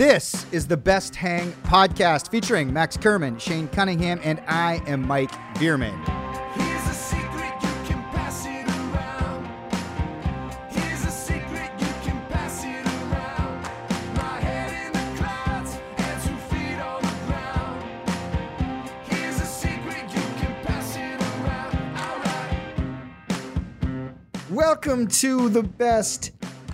This is the Best Hang podcast featuring Max Kerman, Shane Cunningham, and I am Mike Bierman. Here's a secret, you can pass it around. Here's a secret, you can pass it around. My head in the clouds and two feet on the ground. Here's a secret, you can pass it around. Alright. Welcome to the Best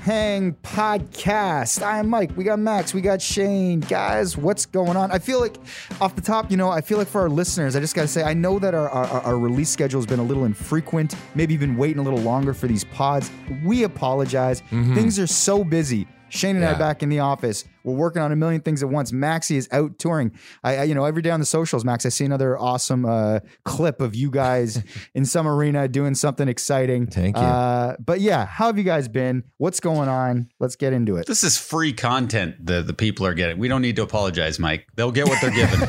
Hang podcast. I am Mike. We got Max. We got Shane. Guys, what's going on? I feel like, off the top, you know, I feel like for our listeners, I just got to say, I know that our, our, our release schedule has been a little infrequent. Maybe been waiting a little longer for these pods. We apologize. Mm-hmm. Things are so busy. Shane and I Yeah. back in the office. We're working on a million things at once. Maxie is out touring. I, I you know, every day on the socials, Max, I see another awesome uh, clip of you guys in some arena doing something exciting. Thank you. Uh, but yeah, how have you guys been? What's going on? Let's get into it. This is free content the the people are getting. We don't need to apologize, Mike. They'll get what they're given.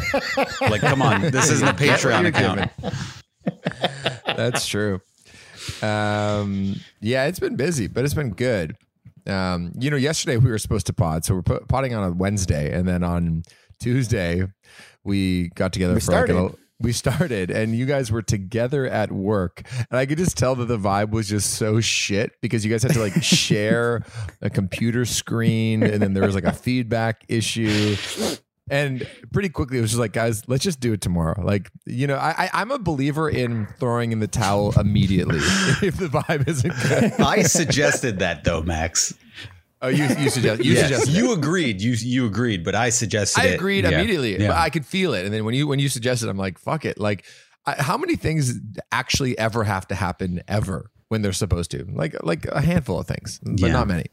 like, come on, this isn't a Patreon account. That's true. Um, yeah, it's been busy, but it's been good. Um, you know, yesterday we were supposed to pod, so we're put, podding on a Wednesday, and then on Tuesday we got together We for like started. a, we started, and you guys were together at work, and I could just tell that the vibe was just so shit because you guys had to like share a computer screen, and then there was like a feedback issue. And pretty quickly, it was just like, guys, let's just do it tomorrow. Like, you know, I, I, I'm a believer in throwing in the towel immediately if the vibe isn't good. I suggested that though, Max. Oh, you you suggest you Yes, suggested you agreed. You you agreed, but I suggested I agreed immediately, Yeah. but I could feel it. And then when you when you suggested, I'm like, fuck it. Like, I, how many things actually ever have to happen ever when they're supposed to? Like like a handful of things, but Yeah. not many.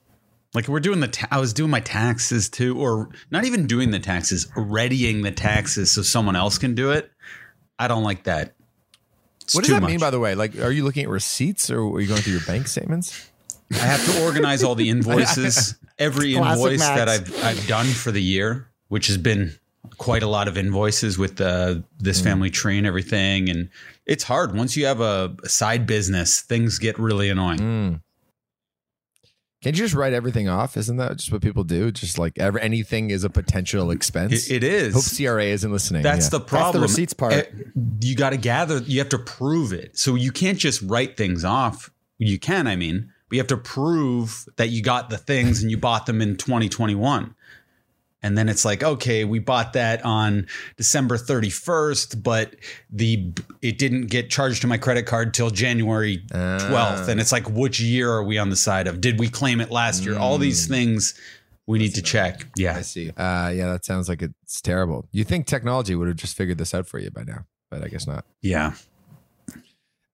Like we're doing the. Ta- I was doing my taxes too, or not even doing the taxes, readying the taxes so someone else can do it. I don't like that. It's what does that much. mean, by the way? Like, are you looking at receipts or are you going through your bank statements? I have to organize all the invoices, every Classic invoice Max. that I've I've done for the year, which has been quite a lot of invoices with uh, this Mm. family tree and everything. And it's hard once you have a, a side business. Things get really annoying. Mm. Can't you just write everything off? Isn't that just what people do? Just like every, anything is a potential expense. It, it is. Hope CRA isn't listening. That's Yeah. the problem. receipts part. Eh, You got to gather. You have to prove it. So you can't just write things off. You can, I mean, but you have to prove that you got the things and you bought them in 2021. And then it's like, okay, we bought that on December 31st, but the it didn't get charged to my credit card till January 12th. And it's like, which year are we on the side of? Did we claim it last year? All these things we need to check. Yeah. I see. Uh, yeah, that sounds like it's terrible. You think technology would have just figured this out for you by now, but I guess not. Yeah.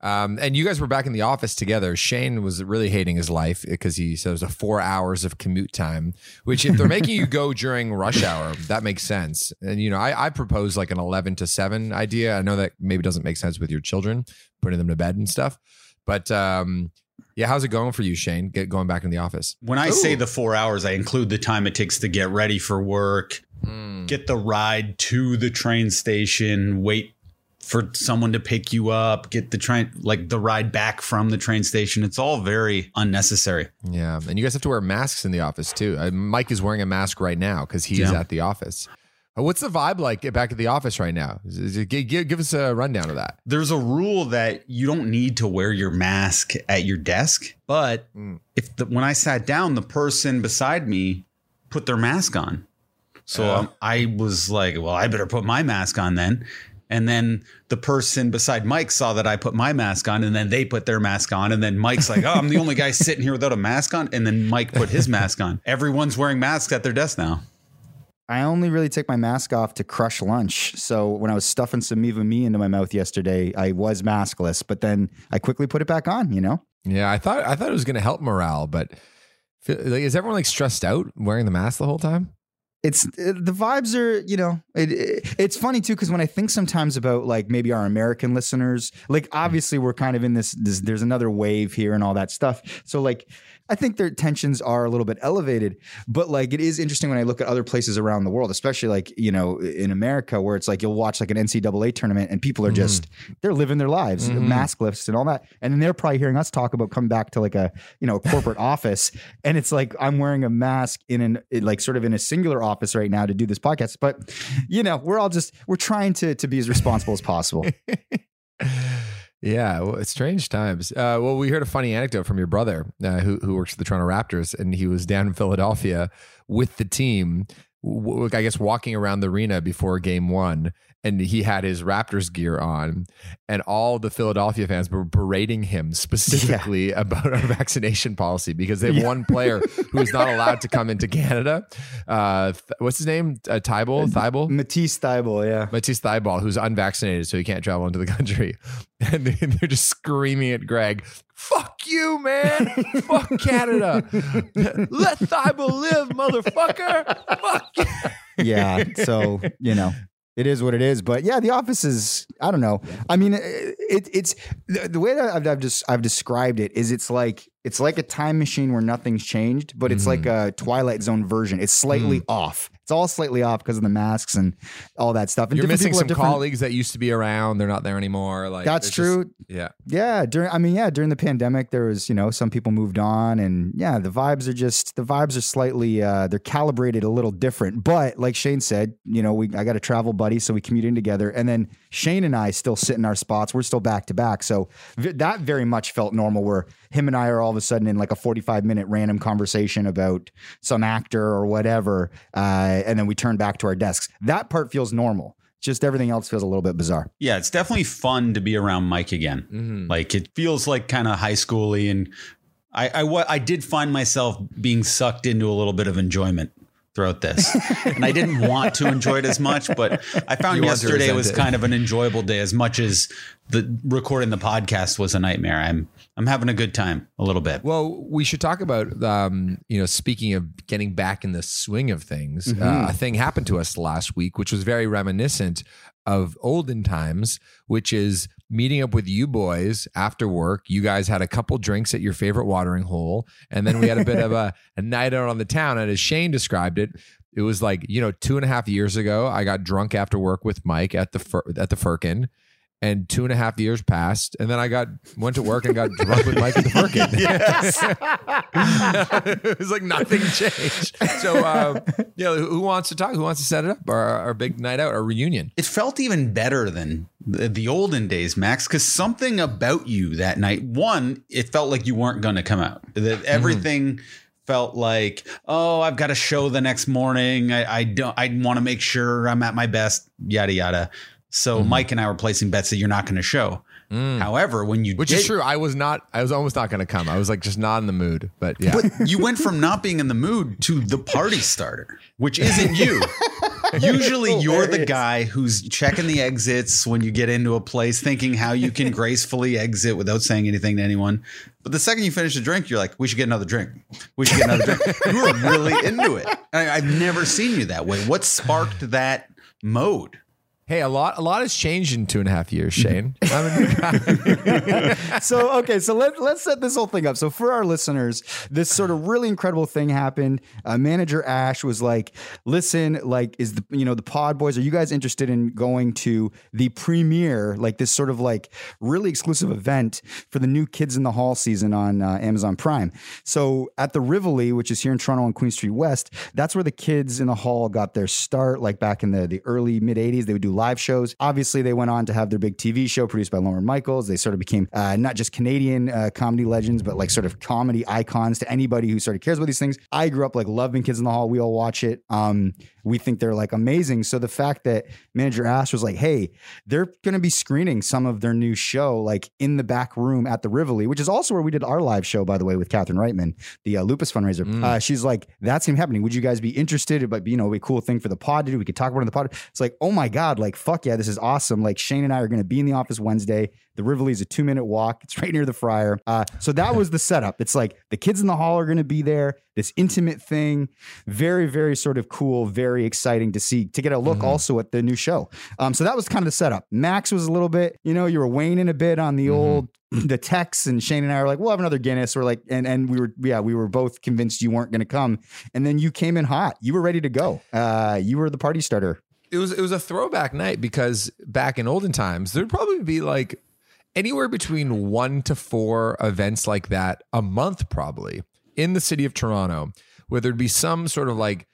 Um, and you guys were back in the office together. Shane was really hating his life because he said it was a four hours of commute time, which if they're making you go during rush hour, that makes sense. And, you know, I, I propose like an 11 to 7 idea. I know that maybe doesn't make sense with your children, putting them to bed and stuff. But um, Yeah, how's it going for you, Shane? Get going back in the office. When I say the four hours, I include the time it takes to get ready for work, get the ride to the train station, wait for someone to pick you up, get the train, like the ride back from the train station. It's all very unnecessary. Yeah, and you guys have to wear masks in the office too. Uh, Mike is wearing a mask right now because he's Yeah. at the office. What's the vibe like back at the office right now? Is- is it- gi- gi- give us a rundown of that. There's a rule that you don't need to wear your mask at your desk, but if the, when I sat down, the person beside me put their mask on. So um, I was like, well, I better put my mask on then. And then the person beside Mike saw that I put my mask on, and then they put their mask on. And then Mike's like, oh, I'm the only guy sitting here without a mask on. And then Mike put his mask on. Everyone's wearing masks at their desk now. I only really take my mask off to crush lunch. So when I was stuffing some Me Va Me into my mouth yesterday, I was maskless, but then I quickly put it back on, you know? Yeah, I thought I thought it was going to help morale, but like, is everyone like stressed out wearing the mask the whole time? It's uh, the vibes are you know it, it- it's funny too because when i think sometimes about like maybe our american listeners like obviously we're kind of in this, this there's another wave here and all that stuff. So like i think their tensions are a little bit elevated but like it is interesting when i look at other places around the world especially like you know in america where it's like you'll watch like an ncaa tournament and people are just mm-hmm. they're living their lives mm-hmm. mask lifts and all that. And then they're probably hearing us talk about coming back to like a you know corporate office. And it's like i'm wearing a mask in an like sort of in a singular office right now to do this podcast. But you know we're all just we're trying to to be as responsible as possible Yeah, well, it's strange times. Uh, well, we heard a funny anecdote from your brother, uh, who who works for the Toronto Raptors, and he was down in Philadelphia with the team. W- I guess walking around the arena before Game One, and he had his Raptors gear on, and all the Philadelphia fans were berating him specifically about our vaccination policy because they have one player who is not allowed to come into Canada. Uh, th- what's his name? Uh, Thybulle. Thybulle. matisse Thybulle, yeah Matisse Thybulle, who's unvaccinated, so he can't travel into the country. And they- they're just screaming at Greg, fuck you, man. fuck Canada. Let Thybulle live, motherfucker. Fuck. you." yeah. So you know, it is what it is. But yeah, the office is. I don't know. I mean, uh, it, it's the, the way that I've, I've just I've described it is it's like it's like a time machine where nothing's changed, but it's like mm. a Twilight Zone version. It's slightly mm. off. It's all slightly off because of the masks and all that stuff. And You're missing some different- colleagues that used to be around. They're not there anymore. Like That's true. just- yeah. Yeah, during I mean, yeah, during the pandemic, there was you know some people moved on, and yeah, the vibes are just the vibes are slightly uh, they're calibrated a little different. But like Shane said, you know, we I got a travel buddy, so we commute in together, and then Shane and I still sit in our spots. We're still back to back, so v- that very much felt normal. Where him and I are all of a sudden in like a forty-five minute random conversation about some actor or whatever, uh, and then we turn back to our desks. That part feels normal. Just everything else feels a little bit bizarre. Yeah, it's definitely fun to be around Mike again. Mm-hmm. Like it feels like kind of high schooly, and I, I I did find myself being sucked into a little bit of enjoyment throughout this, and I didn't want to enjoy it as much, but I found You yesterday was it. kind of an enjoyable day as much as the recording the podcast was a nightmare. I'm I'm having a good time a little bit. Well, we should talk about, um, you know, speaking of getting back in the swing of things, Mm-hmm. uh, a thing happened to us last week, which was very reminiscent of olden times, which is meeting up with you boys after work. You guys had a couple drinks at your favorite watering hole, and then we had a bit of a, a night out on the town. And as Shane described it, it was like, you know, two and a half years ago, I got drunk after work with Mike at the at the Firkin. And two and a half years passed, and then I got went to work and got drunk with Mike at the Firkin. it was like nothing changed. So, um, you know, who wants to talk? Who wants to set it up? Our, our big night out, our reunion. It felt even better than the, the olden days, Max, because something about you that night, one, it felt like you weren't going to come out. That everything felt like, oh, I've got a show the next morning. I, I don't, I want to make sure I'm at my best, yada, yada. So mm-hmm. Mike and I were placing bets that you're not going to show. Mm. However, when you Which did, is true. I was not. I was almost not going to come. I was like just not in the mood. But yeah, But you went from not being in the mood to the party starter, which isn't you. Usually you're the guy who's checking the exits when you get into a place, thinking how you can gracefully exit without saying anything to anyone. But the second you finish a drink, you're like, we should get another drink. We should get another drink. You were really into it. I, I've never seen you that way. What sparked that mode? Hey, a lot, a lot has changed in two and a half years, Shane. So okay, so let, let's set this whole thing up. So for our listeners, this sort of really incredible thing happened. Uh, Manager Ash was like, "Listen, like, is the you know the Pod Boys? Are you guys interested in going to the premiere, like this sort of like really exclusive event for the new Kids in the Hall season on uh, Amazon Prime? So at the Rivoli, which is here in Toronto on Queen Street West, that's where the Kids in the Hall got their start. Like back in the the early mid '80s, they would do live shows. Obviously, they went on to have their big TV show produced by Lorne Michaels. They sort of became uh, not just Canadian uh, comedy legends, but like sort of comedy icons to anybody who sort of cares about these things. I grew up like loving Kids in the Hall. We all watch it. Um, we think they're like amazing. So the fact that manager Ash was like, "Hey, they're going to be screening some of their new show like in the back room at the Rivoli, which is also where we did our live show, by the way, with Catherine Reitman, the uh, Lupus fundraiser. Uh, she's like, "That's him happening. Would you guys be interested? It might be you know a cool thing for the pod to do. We could talk about it in the pod. It's like, oh my god, like fuck yeah, this is awesome. Like Shane and I are going to be in the office Wednesday. The Rivoli is a two minute walk. It's right near the Friar. Uh, so that was the setup. It's like the kids in the hall are going to be there. This intimate thing, very very sort of cool, very exciting to see to get a look also at the new show. Um, so that was kind of the setup. Max was a little bit, you know, you were waning a bit on the old the texts, and Shane and I were like, we'll have another Guinness. We're like, and and we were yeah, we were both convinced you weren't going to come, and then you came in hot. You were ready to go. Uh, you were the party starter. It was it was a throwback night because back in olden times there'd probably be like anywhere between one to four events like that a month probably in the city of Toronto where there'd be some sort of like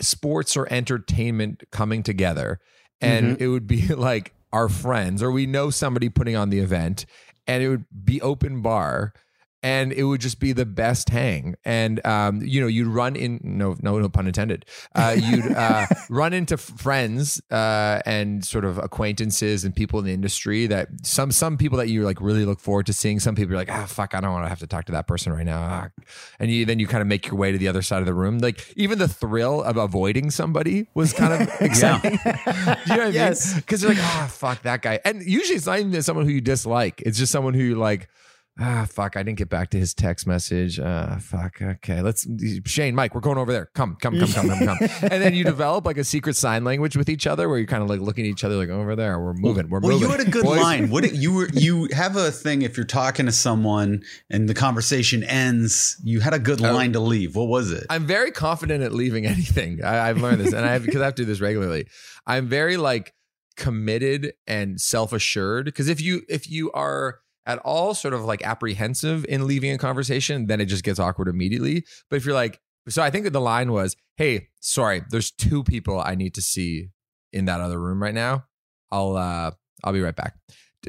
sports or entertainment coming together. And mm-hmm. it would be like our friends or we know somebody putting on the event and it would be open bar and it would just be the best hang. And um, you know you'd run in no no no pun intended. Uh, you'd uh, run into friends uh, and sort of acquaintances and people in the industry that some some people that you like really look forward to seeing. Some people are like ah fuck I don't want to have to talk to that person right now. Ah. and you then you kind of make your way to the other side of the room. Like even the thrill of avoiding somebody was kind of exciting. You know what I Yes. mean because you're like ah fuck that guy. And usually it's not even someone who you dislike. It's just someone who you like Ah, fuck! I didn't get back to his text message. Ah, fuck. Okay, let's. Shane, Mike, we're going over there. Come, come, come, come, come, come. And then you develop like a secret sign language with each other, where you're kind of like looking at each other, like over there. We're moving. We're well, moving. Well, you had a good Boys. line. What it- you were you have a thing if you're talking to someone and the conversation ends, you had a good line to leave. What was it? I'm very confident at leaving anything. I, I've learned this, and I have because I have to do this regularly. I'm very like committed and self assured. Because if you if you are at all sort of like apprehensive in leaving a conversation, then it just gets awkward immediately. But if you're like, so I think that the line was, "Hey, sorry, there's two people I need to see in that other room right now. I'll uh I'll be right back."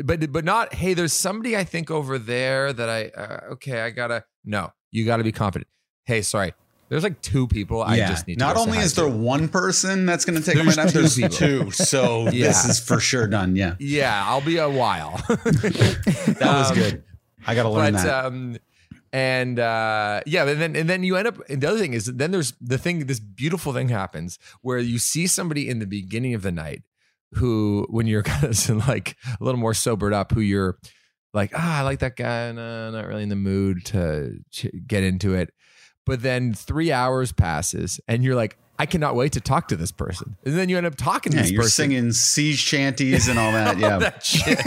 But but not, "Hey, there's somebody I think over there that I uh, okay, I gotta." No, you got to be confident. Hey, sorry. There's like two people I just need to Not only is to. there one person that's going to take There's my time, there's two. So Yeah. this is for sure done. Yeah, Yeah, I'll be a while. that was Um, good. I got to learn but that. um and uh yeah and then and then you end up and the other thing is then there's the thing this beautiful thing happens where you see somebody in the beginning of the night who when you're kind of like a little more sobered up who you're like ah i like that guy no, not really in the mood to ch- get into it but then three hours passes and you're like i cannot wait to talk to this person and then you end up talking to yeah, this you're person singing sea shanties and all that. Yeah, that shit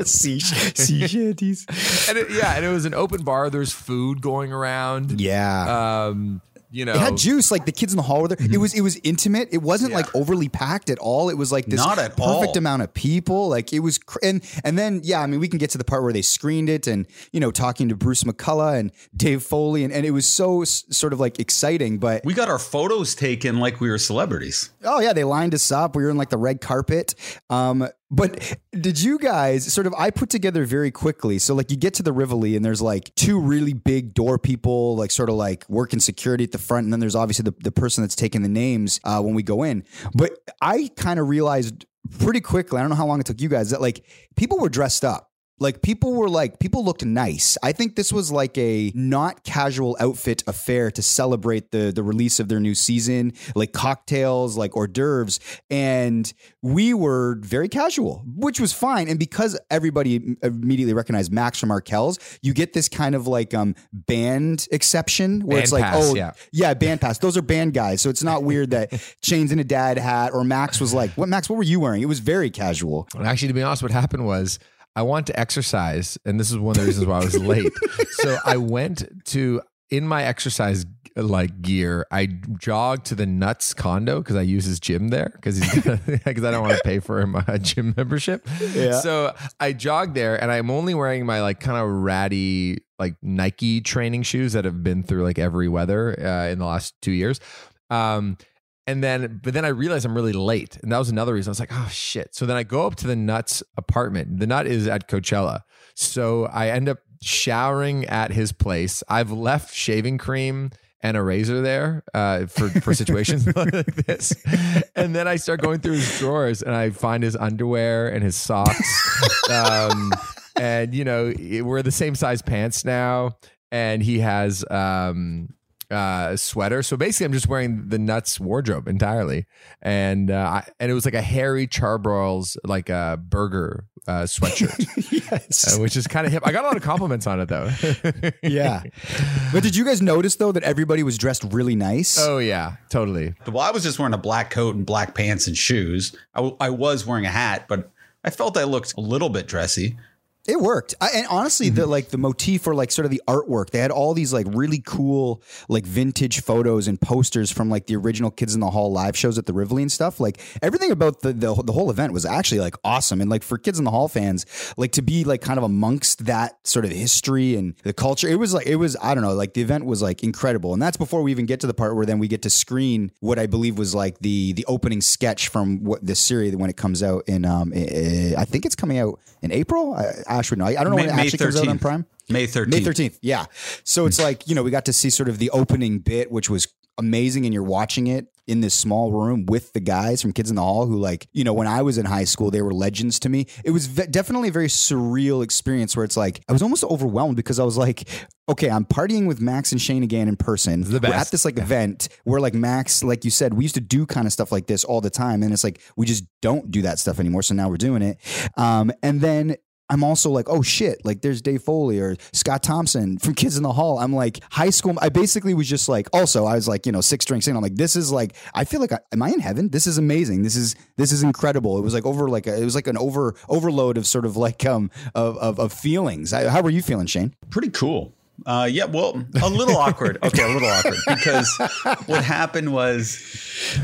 sea, sea shanties. and it, yeah, and it was an open bar. There's food going around. Yeah. Um, you know, it had juice. Like the kids in the hall were there. It was it was intimate. It wasn't Yeah. like overly packed at all. It was like this Not at perfect all. amount of people. Like it was, cr- and and then yeah, I mean we can get to the part where they screened it, and you know talking to Bruce McCulloch and Dave Foley, and, and it was so s- sort of like exciting. But we got our photos taken like we were celebrities. Oh yeah, they lined us up. We were in like the red carpet. Um, but did you guys sort of? I put together very quickly. So like you get to the Rivoli and there's like two really big door people, like sort of like working security at the front, and then there's obviously the, the person that's taking the names uh, when we go in. But I kind of realized pretty quickly. I don't know how long it took you guys that like people were dressed up. Like people were like people looked nice. I think this was like a not casual outfit affair to celebrate the the release of their new season, like cocktails, like hors d'oeuvres, and we were very casual, which was fine. And because everybody immediately recognized Max from Arkells, you get this kind of like um band exception where Band it's like, pass, oh yeah. yeah, band pass. Those are band guys, so it's not weird that Shane's in a dad hat or Max was like, "What Max? What were you wearing?" It was very casual. Actually, to be honest, what happened was I want to exercise, and this is one of the reasons why I was late. so I went to in my exercise like gear. I jogged to the Nuts condo because I use his gym there because he's because I don't want to pay for him a gym membership. Yeah. So I jogged there, and I'm only wearing my like kind of ratty like Nike training shoes that have been through like every weather uh, in the last two years. Um, and then, but then I realized I'm really late. And that was another reason. I was like, oh shit. So then I go up to the Nuts apartment. The Nut is at Coachella. So I end up showering at his place. I've left shaving cream and a razor there uh, for, for situations like this. And then I start going through his drawers and I find his underwear and his socks. Um, and, you know, we're the same size pants now. And he has, um, uh, sweater. So basically, I'm just wearing the nuts wardrobe entirely, and uh, I, and it was like a Harry Charbroil's like a burger uh, sweatshirt, yes. uh, which is kind of hip. I got a lot of compliments on it though. yeah. But did you guys notice though that everybody was dressed really nice? oh yeah, totally. Well, I was just wearing a black coat and black pants and shoes. I, w- I was wearing a hat, but I felt I looked a little bit dressy. It worked. I, and honestly, the like the motif or like sort of the artwork, they had all these like really cool like vintage photos and posters from like the original Kids in the Hall live shows at the Rivoli and stuff. Like everything about the, the the whole event was actually like awesome. And like for Kids in the Hall fans, like to be like kind of amongst that sort of history and the culture, it was like it was I don't know, like the event was like incredible. And that's before we even get to the part where then we get to screen what I believe was like the the opening sketch from what this series when it comes out in um I think it's coming out in April. I, Ash would know. I, I don't know when it actually comes out on Prime. May 13th. May 13th. Yeah. So it's like, you know, we got to see sort of the opening bit, which was amazing. And you're watching it in this small room with the guys from Kids in the Hall who, like, you know, when I was in high school, they were legends to me. It was ve- definitely a very surreal experience where it's like, I was almost overwhelmed because I was like, okay, I'm partying with Max and Shane again in person. The We're at this like event where like Max, like you said, we used to do kind of stuff like this all the time. And it's like, we just don't do that stuff anymore. So now we're doing it. Um, and then I'm also like, oh shit, like there's Dave Foley or Scott Thompson from Kids in the Hall. I'm like high school. I basically was just like, also I was like, you know, six drinks in. I'm like, this is like, I feel like, I, am I in heaven? This is amazing. This is this is incredible. It was like over like a, it was like an over overload of sort of like um of of, of feelings. I, how were you feeling, Shane? Pretty cool. Uh, yeah, well, a little awkward. Okay, a little awkward because what happened was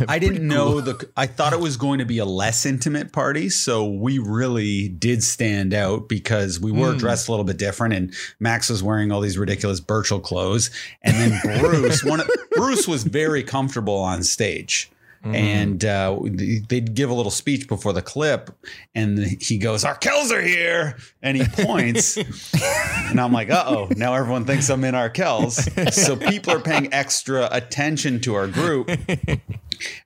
I didn't know the. I thought it was going to be a less intimate party, so we really did stand out because we were dressed a little bit different, and Max was wearing all these ridiculous Birchall clothes, and then Bruce, one of, Bruce was very comfortable on stage. And uh, they'd give a little speech before the clip, and he goes, "Arkells are here," and he points, and I'm like, "Uh oh!" Now everyone thinks I'm in Arkells, so people are paying extra attention to our group.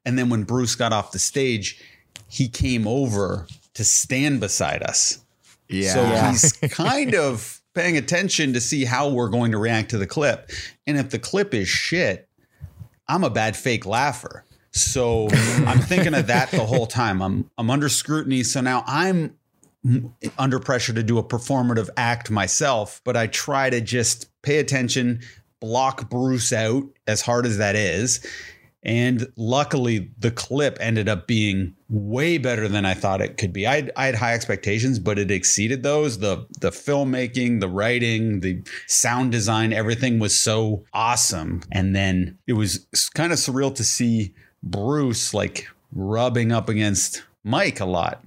And then when Bruce got off the stage, he came over to stand beside us. Yeah. So he's kind of paying attention to see how we're going to react to the clip. And if the clip is shit, I'm a bad fake laugher. So I'm thinking of that the whole time. I'm I'm under scrutiny. So now I'm under pressure to do a performative act myself, but I try to just pay attention, block Bruce out as hard as that is. And luckily, the clip ended up being way better than I thought it could be. I I had high expectations, but it exceeded those. the The filmmaking, the writing, the sound design, everything was so awesome. And then it was kind of surreal to see Bruce like rubbing up against Mike a lot.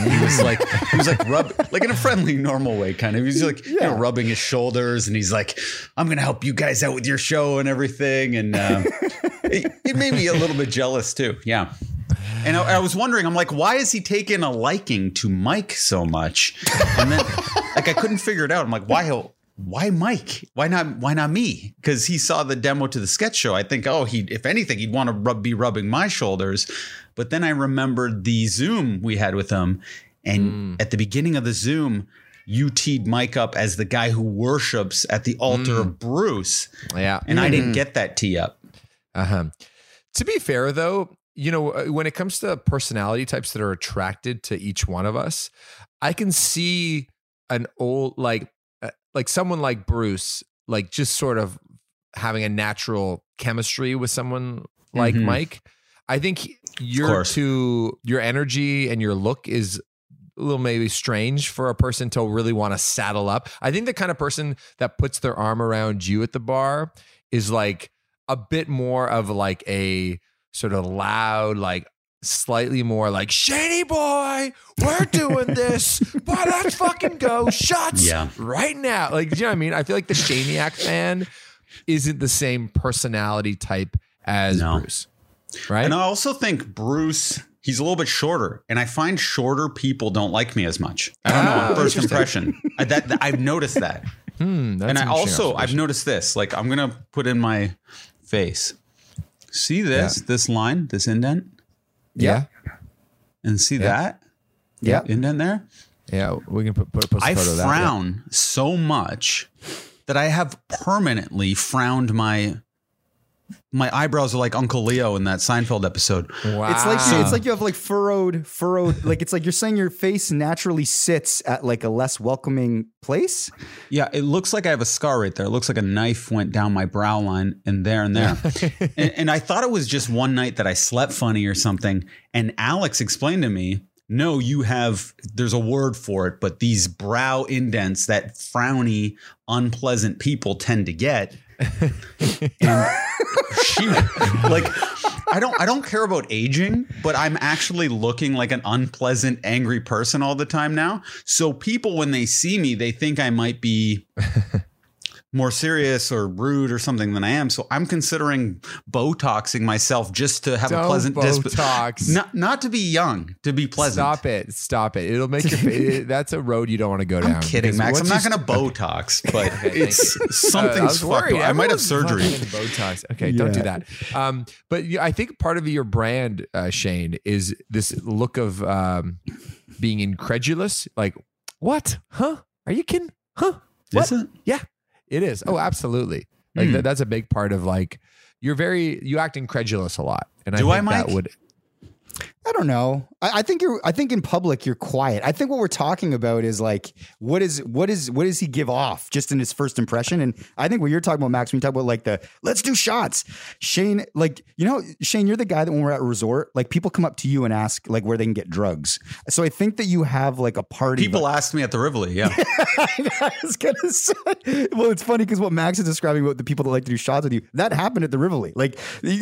He was like, he was like rub, like in a friendly, normal way, kind of. He's like, you know, rubbing his shoulders, and he's like, "I'm gonna help you guys out with your show and everything." And uh, it, it made me a little bit jealous too. Yeah. And I, I was wondering, I'm like, why is he taking a liking to Mike so much? And then, like, I couldn't figure it out. I'm like, why? Why Mike? Why not? Why not me? Because he saw the demo to the sketch show. I think, oh, he, if anything, he'd want to rub, be rubbing my shoulders. But then I remembered the Zoom we had with him, and at the beginning of the Zoom, you teed Mike up as the guy who worships at the altar Mm. of Bruce, Yeah. and I Mm-hmm. didn't get that tee up. Uh-huh. To be fair though, you know, uh, when it comes to personality types that are attracted to each one of us, I can see an old like uh, like someone like Bruce like just sort of having a natural chemistry with someone like Mhm. Mike. I think your to your energy and your look is a little maybe strange for a person to really want to saddle up. I think the kind of person that puts their arm around you at the bar is like a bit more of like a sort of loud, like slightly more like shady boy, we're doing this. Boy, let's fucking go. Shots Yeah. right now. Like, do you know what I mean? I feel like the Shaniac fan isn't the same personality type as No. Bruce. Right? And I also think Bruce, he's a little bit shorter, and I find shorter people don't like me as much. I don't know. Ah, first impression, I, that, that- I've noticed that, Hmm, that's and I also I've noticed this. Like I'm gonna put in my face. See this this line, this indent, yeah. and see Yeah. that Yeah. indent there. Yeah, we can put, put, post a I photo of that. yeah. frown so much that I have permanently frowned my my eyebrows are like Uncle Leo in that Seinfeld episode. Wow. It's like you, it's like you have like furrowed, furrowed. Like it's like you're saying your face naturally sits at like a less welcoming place. Yeah, it looks like I have a scar right there. It looks like a knife went down my brow line and there and there. and, and I thought it was just one night that I slept funny or something. And Alex explained to me, no, you have, there's a word for it, but these brow indents that frowny, unpleasant people tend to get. and she, like, I don't I don't care about aging, but I'm actually looking like an unpleasant, angry person all the time now. So people when they see me, they think I might be more serious or rude or something than I am. So I'm considering botoxing myself just to have a Don't pleasant disp- Botox. Not not to be young, to be pleasant. Stop it. Stop it. It'll make your face. That's a road you don't want to go down. I'm kidding, Max. I'm not going to Botox, but thank it's Uh, I something's fucked up. I might have surgery. Botox. Okay, don't do that. Um, but I think part of your brand, uh, Shane, is this look of um, being incredulous. Like, what? Huh? Are you kidding? Huh? What? Is it? Yeah, it is. Oh, absolutely. Like Hmm. that, that's a big part of like you're very you act incredulous a lot, and Do I I, think that would. I don't know. I, I think you're. I think in public you're quiet. I think what we're talking about is like what is what is what does he give off just in his first impression? And I think what you're talking about, Max, when you talk about like the let's do shots, Shane. Like you know, Shane, you're the guy that when we're at a resort, like people come up to you and ask like where they can get drugs. So I think that you have like a party. People asked me at the Rivoli, yeah. I was gonna say. Well, it's funny because what Max is describing about the people that like to do shots with you, that happened at the Rivoli. Like you,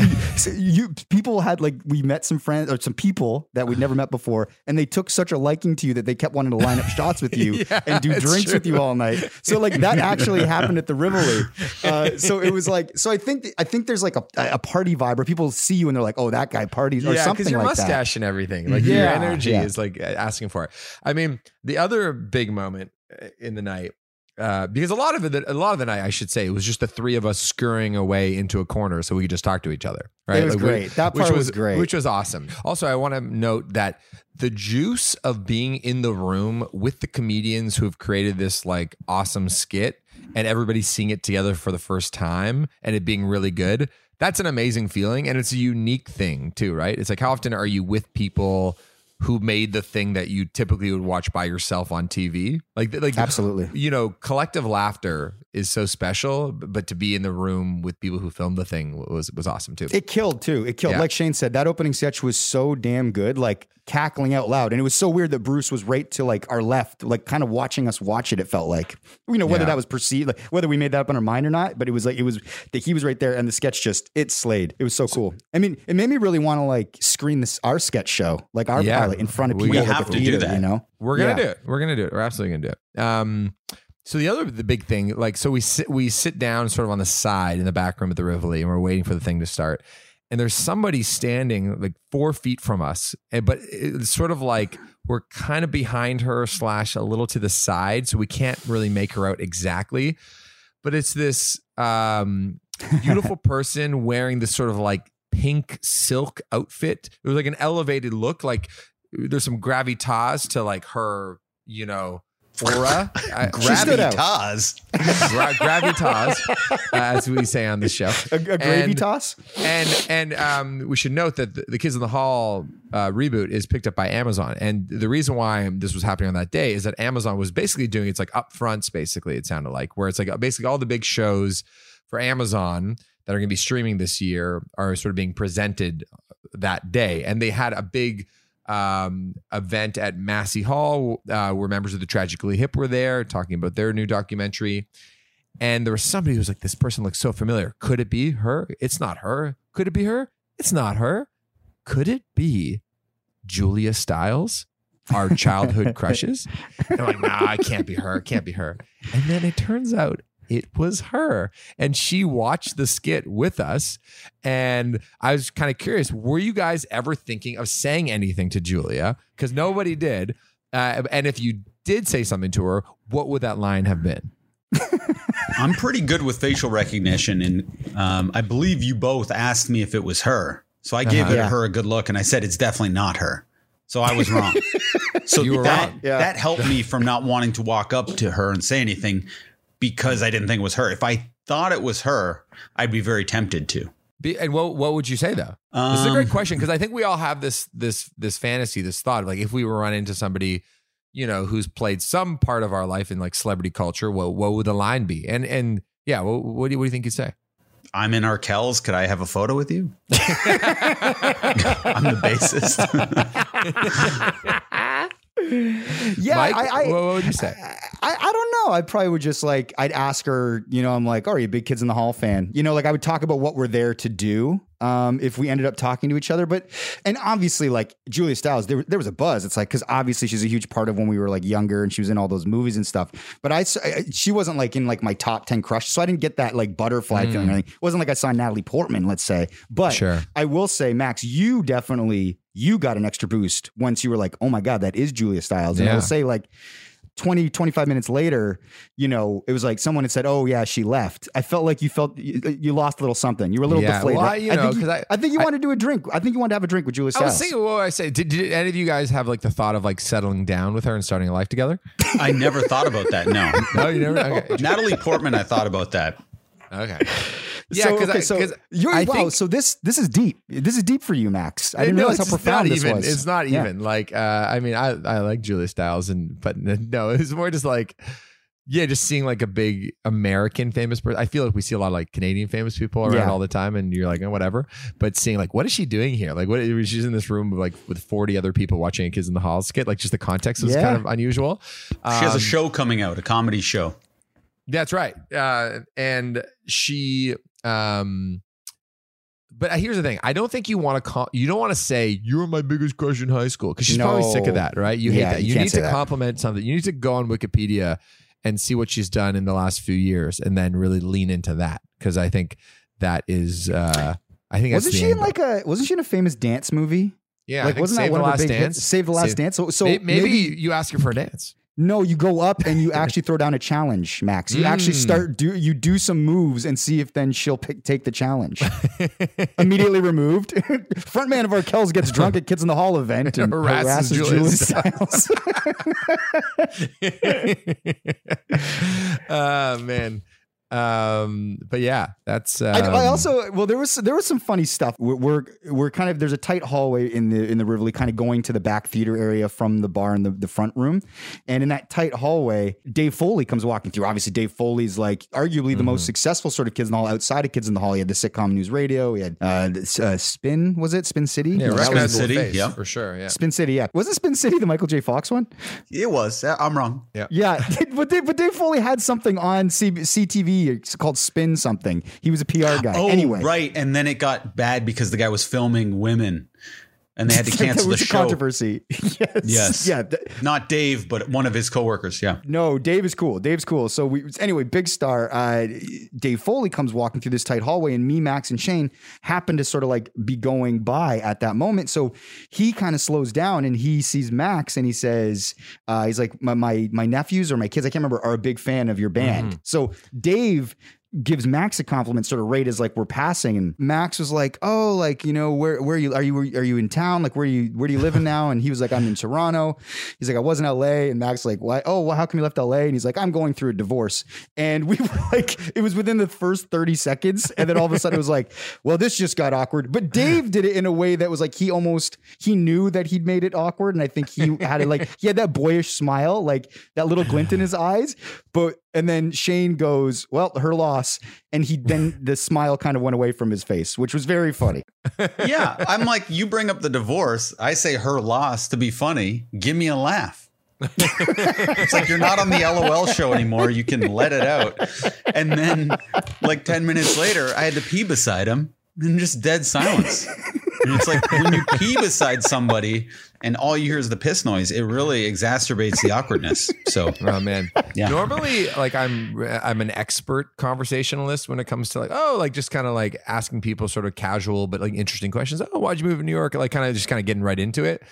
you people had like we met some friends or some people that we'd never met before, and they took such a liking to you that they kept wanting to line up shots with you Yeah, and do drinks with you all night. So like that actually happened at the Rivoli. Uh, so it was like so I think I think there's like a, a party vibe where people see you and they're like, oh, that guy parties or yeah, something your like that. mustache and everything, like your Yeah, energy yeah. is like asking for it. I mean, the other big moment uh, in the night, uh, because a lot of it, a lot of the night, I should say, it was just the three of us scurrying away into a corner so we could just talk to each other. Right? It was we- great. That which part was great. which was awesome. Also, I want to note that the juice of being in the room with the comedians who have created this like awesome skit and everybody seeing it together for the first time and it being really good. That's an amazing feeling and it's a unique thing too, right? It's like how often are you with people who made the thing that you typically would watch by yourself on TV? Like like Absolutely. you know, collective laughter is so special, but to be in the room with people who filmed the thing was was awesome too. It killed too. It killed. Yeah. Like Shane said, that opening sketch was so damn good, like cackling out loud. And it was so weird that Bruce was right to like our left, like kind of watching us watch it. It felt like, you know, whether Yeah. that was perceived, like whether we made that up in our mind or not, but it was like, it was that he was right there and the sketch just, it slayed. It was so cool. I mean, it made me really want to like screen this, our sketch show, like our Yeah. Pilot in front of people. We have like a to do that. You know? We're gonna Yeah. do it. We're gonna do it. We're absolutely gonna do it. Um, so the other the big thing, like, so we sit we sit down sort of on the side in the back room at the Rivoli, and we're waiting for the thing to start. And there's somebody standing like four feet from us, and but it's sort of like we're kind of behind her slash a little to the side, so we can't really make her out exactly. But it's this um, beautiful person wearing this sort of like pink silk outfit. It was like an elevated look, like there's some gravitas to like her, you know, aura, She stood. Gravitas. gra- gravitas, uh, as we say on the show. A, a gravy And- toss. and and um, we should note that the, the Kids in the Hall uh, reboot is picked up by Amazon, and the reason why this was happening on that day is that Amazon was basically doing it's like upfronts. Basically, it sounded like where it's like basically all the big shows for Amazon that are going to be streaming this year are sort of being presented that day, and they had a big um, event at Massey Hall uh, where members of the Tragically Hip were there talking about their new documentary. And there was somebody who was like, this person looks so familiar. Could it be her? It's not her. Could it be her? It's not her. Could it be Julia Stiles, our childhood crushes? And I'm like, nah, it can't be her. It can't be her. And then it turns out it was her. And she watched the skit with us. And I was kind of curious were you guys ever thinking of saying anything to Julia? Because nobody did. Uh, and if you did say something to her, what would that line have been? I'm pretty good with facial recognition, and um, I believe you both asked me if it was her. So I gave Uh-huh. it Yeah. her a good look, and I said it's definitely not her. So I was wrong. so You were that wrong. Yeah. that helped me from not wanting to walk up to her and say anything because I didn't think it was her. If I thought it was her, I'd be very tempted to. Be, and what what would you say though? this is a great Um, question because I think we all have this this this fantasy, this thought of like if we were run into somebody, you know, who's played some part of our life in like celebrity culture, what what would the line be? And and yeah, what, what do you what do you think you'd say? I'm in Arkells. Could I have a photo with you? I'm the bassist. Yeah, Mike, I, I, what, would you say? I, I don't know. I probably would just like I'd ask her. You know, I'm like, "Oh, are you a big Kids in the Hall fan?" You know, like I would talk about what we're there to do. Um, if we ended up talking to each other, but and obviously, like Julia Stiles, there, there was a buzz. It's like because obviously she's a huge part of when we were like younger and she was in all those movies and stuff. But I, she wasn't like in like my top ten crush, so I didn't get that like butterfly feeling. Or anything. It wasn't like I saw Natalie Portman, let's say. But Sure. I will say, Max, you definitely you got an extra boost once you were like, oh my God, that is Julia Stiles. And I will say, like, 20, 25 minutes later, you know, it was like someone had said, oh yeah, she left. I felt like you felt you, you lost a little something. You were a little Yeah, deflated. well, I- right? you know, think 'cause I- I think you I- wanted to do a drink. I think you wanted to have a drink with Julia Stiles. I Stiles. was thinking, what I say? Did, did any of you guys have like the thought of like settling down with her and starting a life together? I never thought about that. No. No, you never. Okay. Natalie Portman, I thought about that. Okay. Yeah, so, okay, so because you're I wow. think so this this is deep. This is deep for you, Max. I didn't No, realize how profound not this even. was. It's not Yeah. even like. Uh, I mean, I I like Julia Stiles, and but no, it's more just like. Yeah, just seeing like a big American famous person. I feel like we see a lot of like Canadian famous people around Yeah. all the time, and you're like, oh, whatever. But seeing like, what is she doing here? Like, what? She's in this room with like with 40 other people watching a Kids in the Hall skit. Like, just the context was Yeah. kind of unusual. She has Um, a show coming out, a comedy show. That's right. Uh, and she, um, but here's the thing. I don't think you want to call, you don't want to say you're my biggest crush in high school because she's probably sick of that, right? You Yeah, hate that. you You, need to that. compliment something. You need to go on Wikipedia and see what she's done in the last few years and then really lean into that because I think that is, uh, I think Wasn't the she in like a wasn't she in a famous dance movie? yeah, like wasn't Save that one the of the big dance? hits? Save the Last Save- Dance. So, so May- maybe, maybe you ask her for a dance. No, you go up and you actually throw down a challenge, Max. You actually Mm. start do you do some moves and see if then she'll pick, take the challenge. Immediately removed. Frontman of Arkells gets drunk at Kids in the Hall event and Harasses harasses, Julia Julia Stiles. uh man um but yeah that's um, I, I also well there was there was some funny stuff. We're, we're we're kind of there's a tight hallway in the in the Rivoli, kind of going to the back theater area from the bar in the, the front room, and in that tight hallway, Dave Foley comes walking through. Obviously, Dave Foley's like arguably the most successful sort of Kids in the Hall outside of Kids in the Hall. He had the sitcom News Radio. He had uh, this, uh Spin was it Spin City? yeah No, that was- recognizable City, face, yeah. for sure yeah Spin City. Yeah, wasn't Spin City the Michael J. Fox one? It was. I'm wrong. Yeah yeah, but Dave, but Dave Foley had something on C- CTV it's called Spin something. He was a PR guy. Oh, anyway, right. And then it got bad because the guy was filming women and they had to cancel the show. controversy. yes. Yes. Yeah. Not Dave, but one of his coworkers. Yeah. No, Dave is cool. Dave's cool. So we anyway, big star. Uh, Dave Foley comes walking through this tight hallway, and me, Max, and Shane happen to sort of like be going by at that moment. So he kind of slows down, and he sees Max, and he says, uh, "He's like my, my my nephews or my kids, I can't remember, are a big fan of your band." So Dave gives Max a compliment sort of right as like we're passing and Max was like, "Oh, like, you know, where where are you are you are you in town? Like where are you where do you live in now?" And he was like, "I'm in Toronto." He's like, "I was in LA." And Max like, "Why? Oh, well, how come you left LA?" And he's like, "I'm going through a divorce." And we were like it was within the first 30 seconds and then all of a sudden it was like, "Well, this just got awkward." But Dave did it in a way that was like he almost he knew that he'd made it awkward and I think he had it like he had that boyish smile, like that little glint in his eyes. But and then Shane goes, "Well, her loss," and he then the smile kind of went away from his face, which was very funny. yeah, I'm like, you bring up the divorce. I say her loss to be funny. Give me a laugh. it's like you're not on the LOL show anymore. You can let it out. And then, like 10 minutes later, I had to pee beside him and just dead silence. And it's like when you pee beside somebody and all you hear is the piss noise, it really exacerbates the awkwardness. So, Oh man. Yeah. Normally, like I'm I'm an expert conversationalist when it comes to like oh like just kind of like asking people sort of casual but like interesting questions. Oh, why'd you move to New York? Like kind of just kind of getting right into it.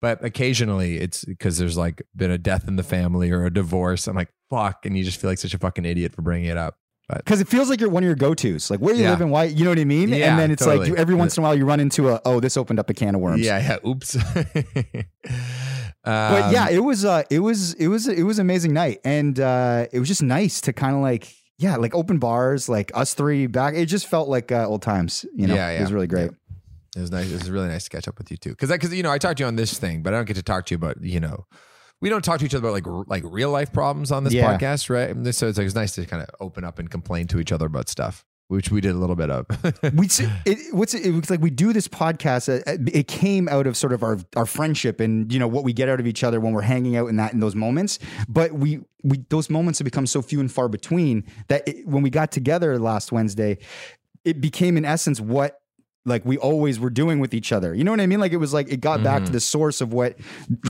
But occasionally it's because there's like been a death in the family or a divorce. I'm like fuck, and you just feel like such a fucking idiot for bringing it up. But Because it feels like you're one of your go-tos. Like where you Yeah. live and why, you know what I mean? Yeah, and then it's totally. like every once in a while you run into a oh, this opened up a can of worms. yeah, yeah. Oops. But Um, yeah, it was uh it was it was it was an amazing night. And uh it was just nice to kind of like yeah, like open bars, like us three back. It just felt like uh, old times, you know. Yeah, It was really great. It was nice. It was really nice to catch up with you too. Because, because you know, I talked to you on this thing, but I don't get to talk to you about you know, we don't talk to each other about like r- like real life problems on this Yeah. podcast, right? So it's like it's nice to kind of open up and complain to each other about stuff, which we did a little bit of. we it, what's it, was like we do this podcast uh, it came out of sort of our our friendship and you know what we get out of each other when we're hanging out in that in those moments but we we those moments have become so few and far between that it, when we got together last Wednesday it became in essence what like we always were doing with each other. You know what I mean? Like it was like it got back to mm-hmm. the source of what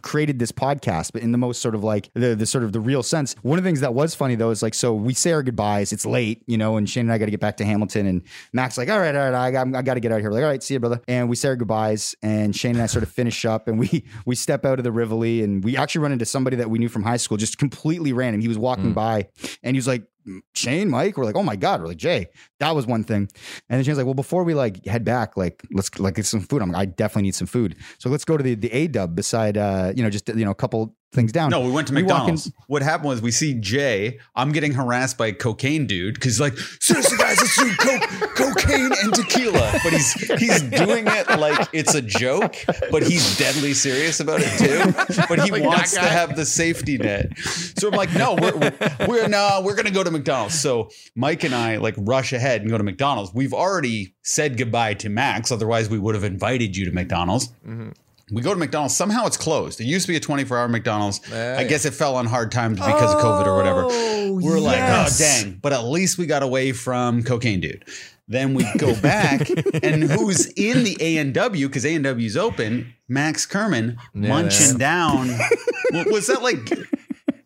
created this podcast, but in the most sort of like the, the sort of the real sense. One of the things that was funny though is like so we say our goodbyes. It's late, you know, and Shane and I got to get back to Hamilton, and Max like, all right, all right, I got, I got to get out of here. We're like, all right, see you, brother. And we say our goodbyes, and Shane and I sort of finish up, and we we step out of the Rivoli, and we actually run into somebody that we knew from high school, just completely random. He was walking mm. by, and he was like. Shane, Mike, we're like, oh my God. We're like, Jay, that was one thing. And then Shane's like, well, before we like head back, like, let's like get some food. I'm like, I definitely need some food. So let's go to the, the A dub beside, uh, you know, just, you know, a couple things down. No, we went to walk in- McDonald's. What happened was we see Jay. I'm getting harassed by a cocaine dude because like seriously guys, let's do co- cocaine and tequila. But he's he's doing it like it's a joke, but he's deadly serious about it too. But he Like wants to have the safety net. So I'm like, no, we're we're, we're no, we're gonna go to McDonald's. So Mike and I like rush ahead and go to McDonald's. We've already said goodbye to Max, otherwise we would have invited you to McDonald's. Mm-hmm. We go to McDonald's. Somehow it's closed. It used to be a 24 hour McDonald's. I guess it fell on hard times because of COVID or whatever. Oh, We're like, oh, dang. But at least we got away from Cocaine Dude. Then we go back, and who's in the A and W because A and W's open? Max Kerman Yeah, munching down. Was that like?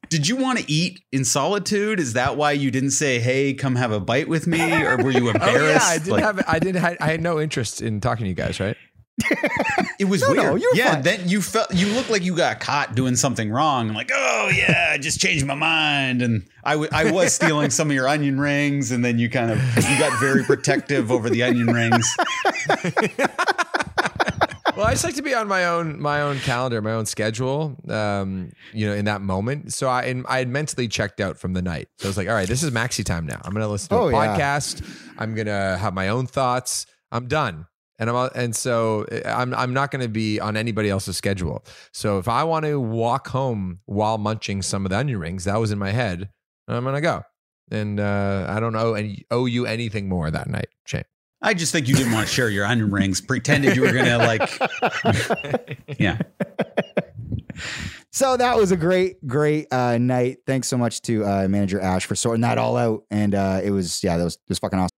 Did you want to eat in solitude? Is that why you didn't say, "Hey, come have a bite with me," or were you embarrassed? oh yeah, I did Like- have. I did. I had no interest in talking to you guys, right? It was No, weird. no, you were yeah, fine. then you felt you looked like you got caught doing something wrong. Like, oh yeah, I just changed my mind, and I, w- I was stealing some of your onion rings, and then you kind of you got very protective over the onion rings. Well, I just like to be on my own my own calendar, my own schedule. Um, you know, in that moment. So I and I had mentally checked out from the night. So I was like, all right, this is maxi time now. I'm gonna listen to Oh, a yeah. podcast. I'm gonna have my own thoughts. I'm done. And I'm and so uh, I'm I'm not going to be on anybody else's schedule. So if I want to walk home while munching some of the onion rings, that was in my head. I'm gonna go, and uh, I don't owe any owe you anything more that night, Shane. I just think you didn't want to share your onion rings. Pretended you were gonna like, yeah. So that was a great, great uh, night. Thanks so much to uh, manager Ash for sorting that all out. And uh, it was, yeah, that was, it was fucking awesome.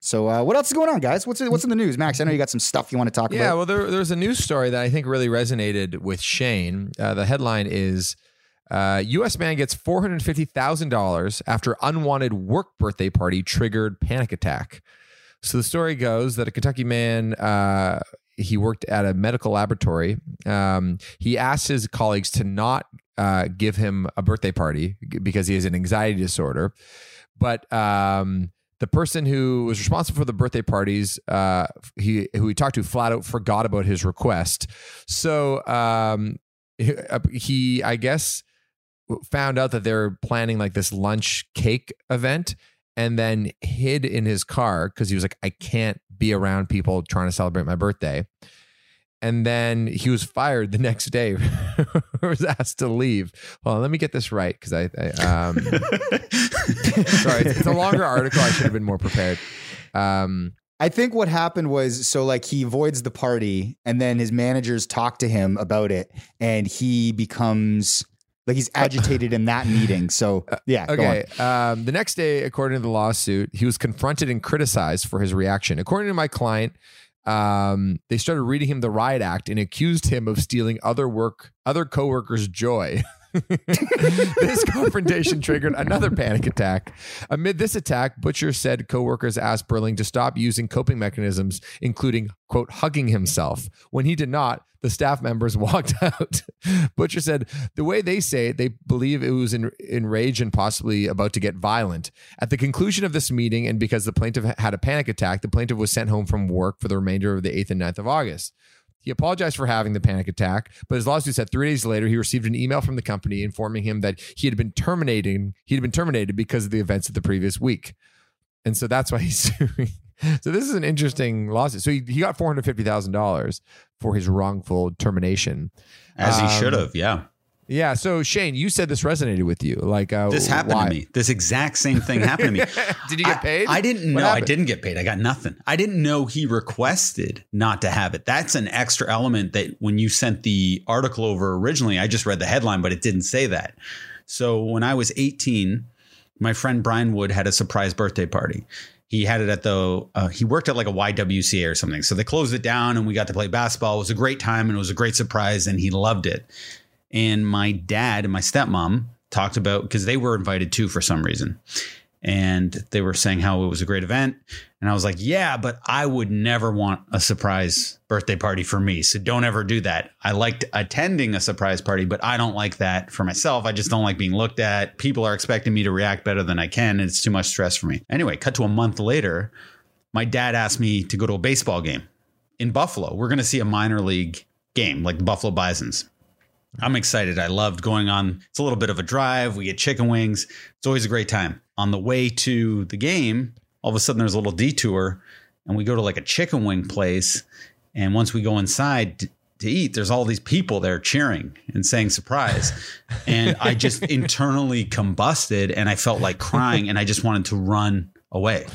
So uh, what else is going on, guys? What's what's in the news, Max? I know you got some stuff you want to talk Yeah, about. Yeah, well, there, there's a news story that I think really resonated with Shane. Uh, the headline is uh, U.S. man gets $450,000 after unwanted work birthday party triggered panic attack. So the story goes that a Kentucky man, uh, he worked at a medical laboratory. Um, he asked his colleagues to not uh, give him a birthday party because he has an anxiety disorder. But um, the person who was responsible for the birthday parties, uh, he who he talked to, flat out forgot about his request. So um, he, he, I guess, found out that they're planning like this lunch cake event, and then hid in his car because he was like, I can't be around people trying to celebrate my birthday. And then he was fired the next day. was asked to leave. Well, let me get this right because I, I um, sorry, it's, it's a longer article. I should have been more prepared. Um, I think what happened was so like he avoids the party and then his managers talk to him about it and he becomes like he's agitated in that meeting. So yeah, go on. Okay. Um, the next day, according to the lawsuit, he was confronted and criticized for his reaction. According to my client, um, they started reading him the riot act and accused him of stealing other work, other coworkers' joy. this confrontation triggered another panic attack. Amid this attack, Butcher said coworkers asked Burling to stop using coping mechanisms, including, quote, hugging himself. When he did not, the staff members walked out. Butcher said the way they say it, they believe it was in, enraged and possibly about to get violent. At the conclusion of this meeting, and because the plaintiff had a panic attack, the plaintiff was sent home from work for the remainder of the 8th and 9th of August. He apologized for having the panic attack, but his lawsuit said three days later he received an email from the company informing him that he had been terminating. He had been terminated because of the events of the previous week, and so that's why he's suing. So this is an interesting lawsuit. So he, he got four hundred fifty thousand dollars for his wrongful termination, As he Um, should have, yeah. Yeah. So Shane, you said this resonated with you. Like uh, This happened why? to me. This exact same thing happened to me. Did you get paid? I, didn't What know. I didn't get paid. I got nothing. I didn't know he requested not to have it. That's an extra element that when you sent the article over originally, I just read the headline, but it didn't say that. So when I was 18, my friend Brian Wood had a surprise birthday party. He had it at the, uh, he worked at like a YWCA or something. So they closed it down and we got to play basketball. It was a great time and it was a great surprise and he loved it. And my dad and my stepmom talked about because they were invited too for some reason. And they were saying how it was a great event. And I was like, yeah, but I would never want a surprise birthday party for me. So don't ever do that. I liked attending a surprise party, but I don't like that for myself. I just don't like being looked at. People are expecting me to react better than I can. And it's too much stress for me. Anyway, cut to a month later, my dad asked me to go to a baseball game in Buffalo. We're going to see a minor league game like the Buffalo Bisons. I'm excited. I loved going on. It's a little bit of a drive. We get chicken wings. It's always a great time. On the way to the game, all of a sudden there's a little detour and we go to like a chicken wing place. And once we go inside to, to eat, there's all these people there cheering and saying surprise. and I just internally combusted and I felt like crying and I just wanted to run away.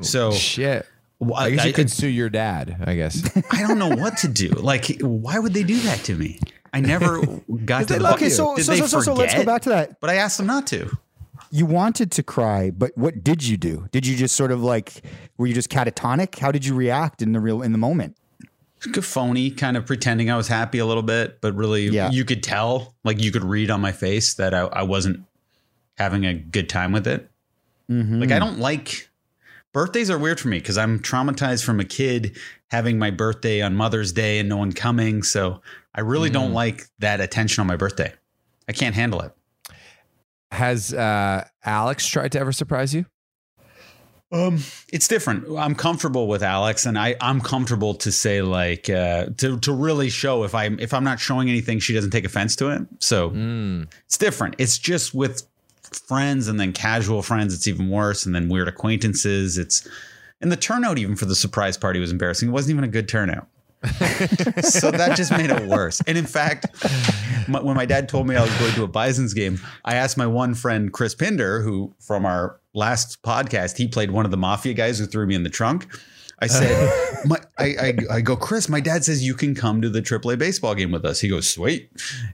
Oh, so Shit. Well, I guess I- you could sue your dad. I guess. I don't know what to do. Like, why would they do that to me? I never got to. okay, so so they so, so, so let's go back to that. But I asked them not to. You wanted to cry, but what did you do? Did you just sort of like were you just catatonic? How did you react in the real in the moment? phony, kind of pretending I was happy a little bit, but really Yeah. you could tell, like you could read on my face that I, I wasn't having a good time with it. Mm-hmm. Like I don't like birthdays are weird for me because I'm traumatized from a kid having my birthday on Mother's Day and no one coming. So I really don't like that attention on my birthday. I can't handle it. Has uh, Alex tried to ever surprise you? Um, it's different. I'm comfortable with Alex, and I I'm comfortable to say like uh, to to really show if I'm if I'm not showing anything, she doesn't take offense to it. So Mm. it's different. It's just with friends and then casual friends, it's even worse, and then weird acquaintances. It's and the turnout even for the surprise party was embarrassing. It wasn't even a good turnout. so that just made it worse. And in fact, my, when my dad told me I was going to a Bison's game, I asked my one friend Chris Pinder, who from our last podcast, he played one of the mafia guys who threw me in the trunk. I said, my, I, I, I go, Chris, my dad says you can come to the AAA baseball game with us. He goes, sweet.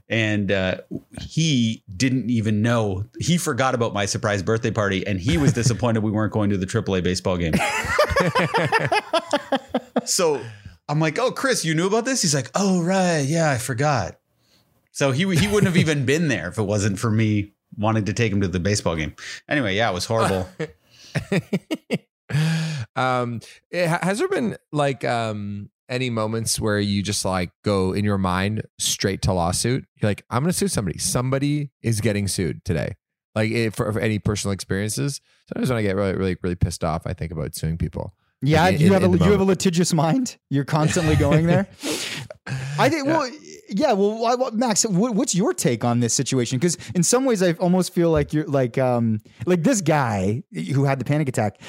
And uh, he didn't even know. He forgot about my surprise birthday party and he was disappointed we weren't going to the AAA baseball game. so I'm like, oh, Chris, you knew about this? He's like, oh, right. Yeah, I forgot. So he, he wouldn't have even been there if it wasn't for me wanting to take him to the baseball game. Anyway, yeah, it was horrible. um, it- has there been like um any moments where you just like go in your mind straight to lawsuit? You're like, I'm going to sue somebody. Somebody is getting sued today. Like if, for, for any personal experiences. Sometimes when I get really, really, really pissed off, I think about suing people. Yeah, Like, in- you have in a you have a litigious mind. You're constantly going there. I think. Well, yeah. Well, why- what- Max, what, what's your take on this situation? Because in some ways, I almost feel like you're like um like this guy who had the panic attack.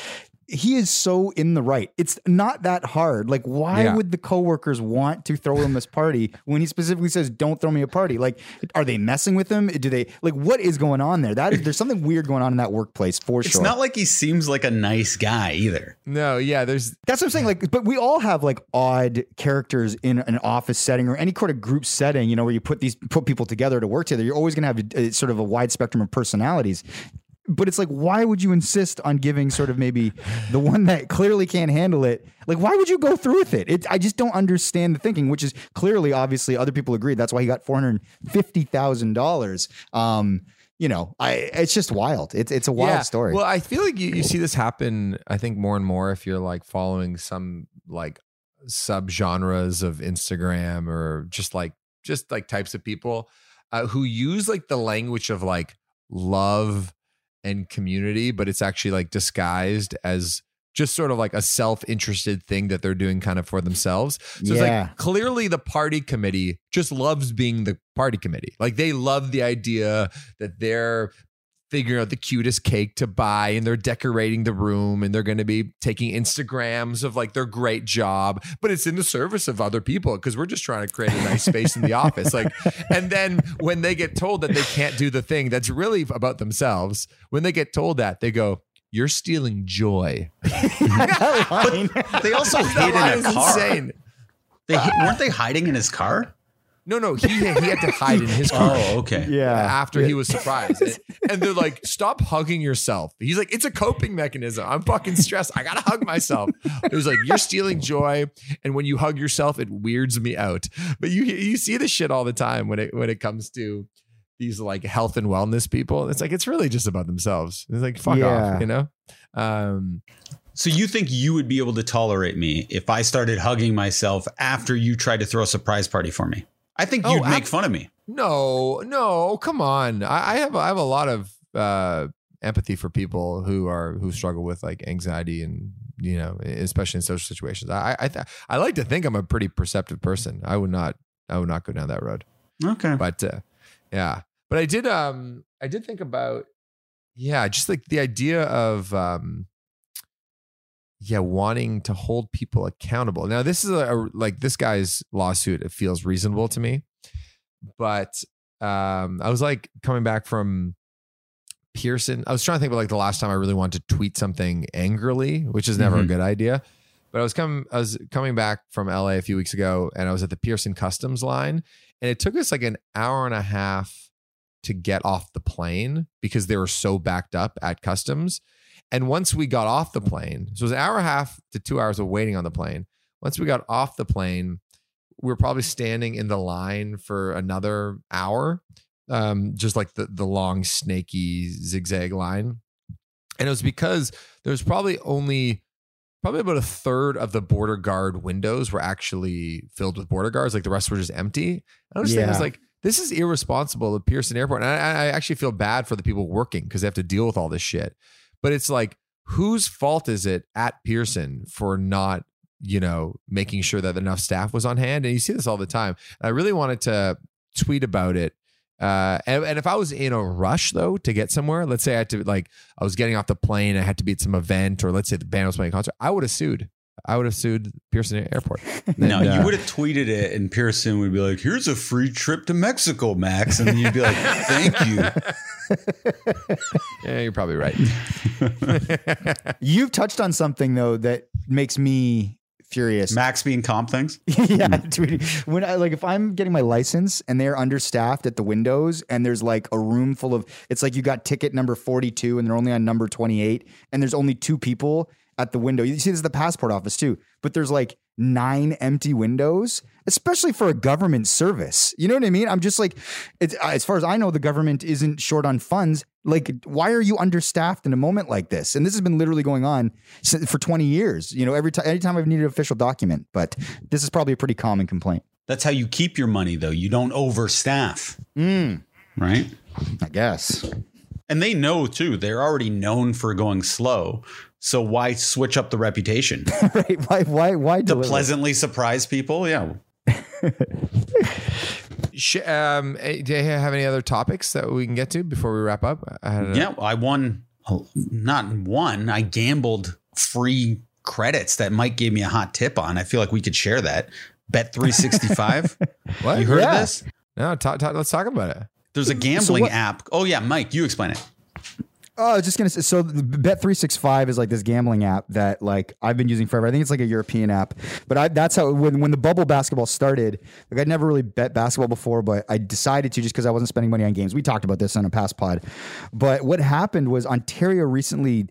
He is so in the right. It's not that hard. Like, why Yeah. would the coworkers want to throw him this party when he specifically says, "Don't throw me a party"? Like, are they messing with him? Do they like what is going on there? That is, there's something weird going on in that workplace for It's sure. It's not like he seems like a nice guy either. No, yeah, there's That's what I'm saying. Like, but we all have like odd characters in an office setting or any kind of group setting, you know, where you put these put people together to work together. You're always going to have a, a sort of a wide spectrum of personalities. But it's like, why would you insist on giving sort of maybe the one that clearly can't handle it? Like, why would you go through with it? it I just don't understand the thinking, which is clearly, obviously, other people agree. That's why he got four hundred fifty thousand dollars. Um, you know, I it's just wild. It's it's a wild story. Well, I feel like you, you see this happen, I think, more and more if you're like following some like sub genres of Instagram or just like just like types of people uh, who use like the language of like love and community, but it's actually like disguised as just sort of like a self-interested thing that they're doing kind of for themselves. So it's like clearly the party committee just loves being the party committee. Like they love the idea that they're figuring out the cutest cake to buy and they're decorating the room and they're going to be taking Instagrams of like their great job, but it's in the service of other people because we're just trying to create a nice space in the office. Like, and then when they get told that they can't do the thing that's really about themselves, when they get told that, they go, you're stealing joy. They also That hid in is a car. insane. They hid, weren't they hiding in his car? No, no, he he had to hide in his car. Oh, okay. yeah. after he was surprised. And, and they're like, stop hugging yourself. He's like, it's a coping mechanism. I'm fucking stressed. I gotta hug myself. It was like, you're stealing joy. And when you hug yourself, it weirds me out. But you you see this shit all the time when it when it comes to these like health and wellness people. It's like it's really just about themselves. It's like fuck Yeah. off, you know? Um So you think you would be able to tolerate me if I started hugging myself after you tried to throw a surprise party for me? I think Oh, you'd make ab- fun of me. No, no, come on. I, I have I have a lot of uh, empathy for people who are who struggle with like anxiety and you know, especially in social situations. I I th- I like to think I'm a pretty perceptive person. I would not I would not go down that road. Okay. But uh, yeah, but I did um I did think about yeah, just like the idea of um yeah, wanting to hold people accountable. Now, this is a, a- like this guy's lawsuit. It feels reasonable to me, but um, I was like coming back from Pearson. I was trying to think about like the last time I really wanted to tweet something angrily, which is never a Mhm. good idea. But I was coming, I was coming back from LA a few weeks ago, and I was at the Pearson Customs line, and it took us like an hour and a half to get off the plane because they were so backed up at customs. And once we got off the plane, so it was an hour and a half to two hours of waiting on the plane. Once we got off the plane, we were probably standing in the line for another hour, um, just like the the long snaky zigzag line, and it was because there was probably only probably about a third of the border guard windows were actually filled with border guards. Like the rest were just empty. I was thinking, I was Yeah. like, this is irresponsible at Pearson Airport. And I, I actually feel bad for the people working because they have to deal with all this shit. But it's like, whose fault is it at Pearson for not, you know, making sure that enough staff was on hand? And you see this all the time. I really wanted to tweet about it. Uh, and, and if I was in a rush though to get somewhere, let's say I had to like I was getting off the plane, I had to be at some event, or let's say the band was playing a concert, I would have sued. I would have sued Pearson Airport. No, And, uh, you would have tweeted it, and Pearson would be like, "Here's a free trip to Mexico, Max," and then you'd be like, "Thank you." Yeah, you're probably right. You've touched on something though that makes me furious. Max being comp things. yeah, tweeting. when I like if I'm getting my license and they're understaffed at the windows and there's like a room full of it's like you got ticket number 42 and they're only on number 28 and there's only two people at the window. You see this is the passport office too, but there's like nine empty windows, especially for a government service. You know what I mean? I'm just like it's as far as I know the government isn't short on funds. Like why are you understaffed in a moment like this? And this has been literally going on for 20 years. You know, every time anytime I've needed an official document, but this is probably a pretty common complaint. That's how you keep your money, though. You don't overstaff, Mm, right? I guess. And they know too. They're already known for going slow. So why switch up the reputation right? Why? Why? Why to deliver? pleasantly surprise people? Yeah. Sh- um, eh, do you have any other topics that we can get to before we wrap up? I had a- Yeah, I won. oh, Not one. I gambled free credits that Mike gave me a hot tip on. I feel like we could share that. Bet three sixty five. What? You heard Yeah. of this? No, talk, talk, let's talk about it. There's a gambling what- app. Oh yeah, Mike, you explain it. Oh, I was just gonna say. So, Bet three six five is like this gambling app that like I've been using forever. I think it's like a European app, but I, that's how when when the bubble basketball started. Like I'd never really bet basketball before, but I decided to just because I wasn't spending money on games. We talked about this on a past pod, but what happened was Ontario recently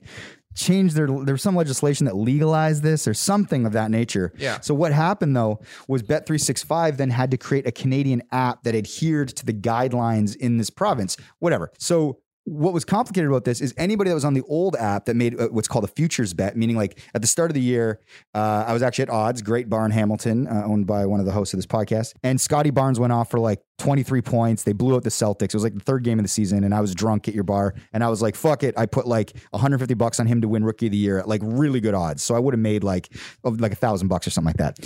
changed their there was some legislation that legalized this or something of that nature. Yeah. So what happened though was Bet365 then had to create a Canadian app that adhered to the guidelines in this province. Whatever. So what was complicated about this is anybody that was on the old app that made uh, what's called a futures bet, meaning like at the start of the year, uh, I was actually at odds. Great Barn Hamilton, uh, owned by one of the hosts of this podcast, and Scottie Barnes went off for like 23 points. They blew out the Celtics. It was like the third game of the season, and I was drunk at your bar, and I was like, "Fuck it!" I put like 150 bucks on him to win Rookie of the Year at like really good odds. So I would have made like like a thousand bucks or something like that.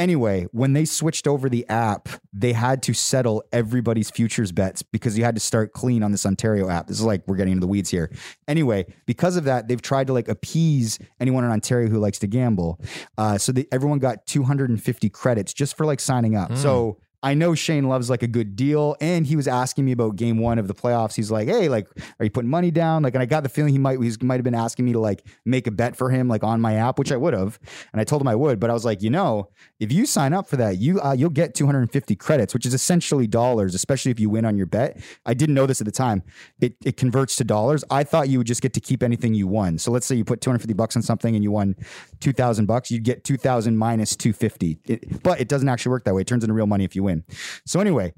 Anyway, when they switched over the app, they had to settle everybody's futures bets because you had to start clean on this Ontario app. This is like we're getting into the weeds here. Anyway, because of that, they've tried to like appease anyone in Ontario who likes to gamble. Uh, so they, everyone got 250 credits just for like signing up. So I know Shane loves like a good deal, and he was asking me about game one of the playoffs. He's like, "Hey, like, are you putting money down?" Like, and I got the feeling he might he might have been asking me to like make a bet for him like on my app, which I would have, and I told him I would. But I was like, you know, if you sign up for that, you uh, you'll get 250 credits, which is essentially dollars, especially if you win on your bet. I didn't know this at the time. It it converts to dollars. I thought you would just get to keep anything you won. So let's say you put 250 bucks on something and you won 2,000 bucks, you'd get 2,000 minus 250. But it doesn't actually work that way. It turns into real money if you win. So anyway,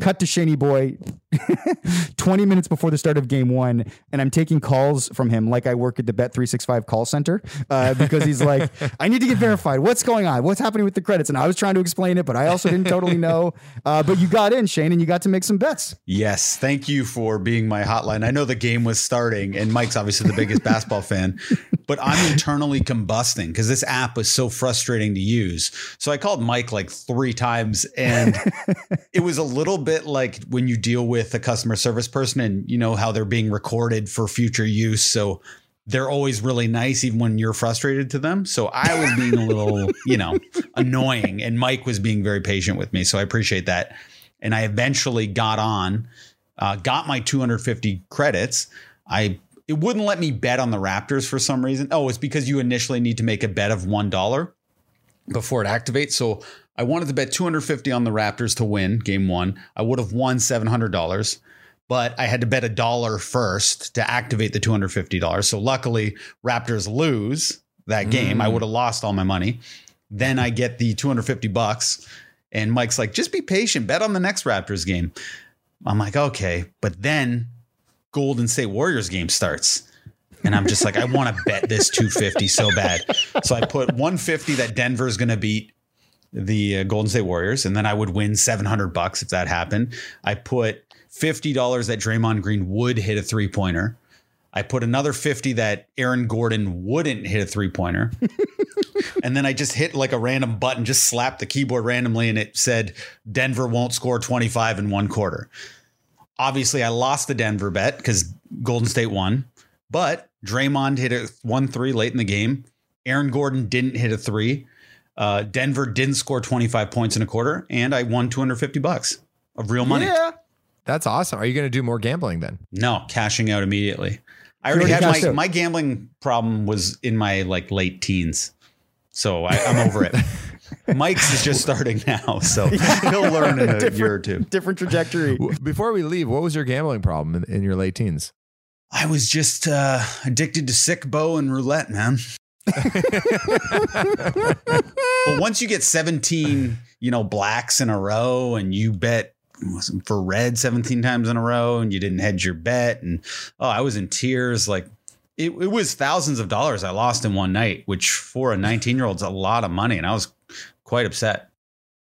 cut to Shaney Boy 20 minutes before the start of game one, and I'm taking calls from him like I work at the Bet365 call center uh, because he's like, I need to get verified. What's going on? What's happening with the credits? And I was trying to explain it, but I also didn't totally know. Uh, but you got in, Shane, and you got to make some bets. Yes, thank you for being my hotline. I know the game was starting, and Mike's obviously the biggest basketball fan, but I'm internally combusting because this app was so frustrating to use. So I called Mike like three times, and it was a little bit like when you deal with a customer service person, and you know how they're being recorded for future use. So they're always really nice, even when you're frustrated to them. So I was being a little, you know, annoying, and Mike was being very patient with me. So I appreciate that. And I eventually got on, uh, got my 250 credits. I it wouldn't let me bet on the Raptors for some reason. Oh, it's because you initially need to make a bet of one dollar before it activates. So I wanted to bet 250 on the Raptors to win game one. I would have won $700, but I had to bet a dollar first to activate the $250. So luckily, Raptors lose that game. I mm. would have lost all my money. Then I get the 250 bucks And Mike's like, just be patient, bet on the next Raptors game. I'm like, okay. But then Golden State Warriors game starts. And I'm just like, I want to bet this 250 so bad. So I put 150 that Denver is going to beat the uh, Golden State Warriors, and then I would win 700 bucks if that happened. I put $50 that Draymond Green would hit a three pointer. I put another 50 that Aaron Gordon wouldn't hit a three pointer. and then I just hit like a random button, just slapped the keyboard randomly, and it said Denver won't score 25 in one quarter. Obviously, I lost the Denver bet because Golden State won, but Draymond hit a 1 3 late in the game. Aaron Gordon didn't hit a three. Uh, Denver didn't score 25 points in a quarter, and I won 250 bucks of real money. Yeah. That's awesome. Are you going to do more gambling then? No, cashing out immediately. I already already had my, out. my gambling problem was in my like late teens. So I, I'm over it. Mike's is just starting now, so he'll learn in a year or two. Different trajectory. Before we leave, what was your gambling problem in, in your late teens? I was just uh, addicted to sic bo and roulette, man. But once you get 17, you know, blacks in a row and you bet for red 17 times in a row and you didn't hedge your bet and oh, I was in tears like it, it was thousands of dollars I lost in one night, which for a 19 year old's a lot of money and I was quite upset.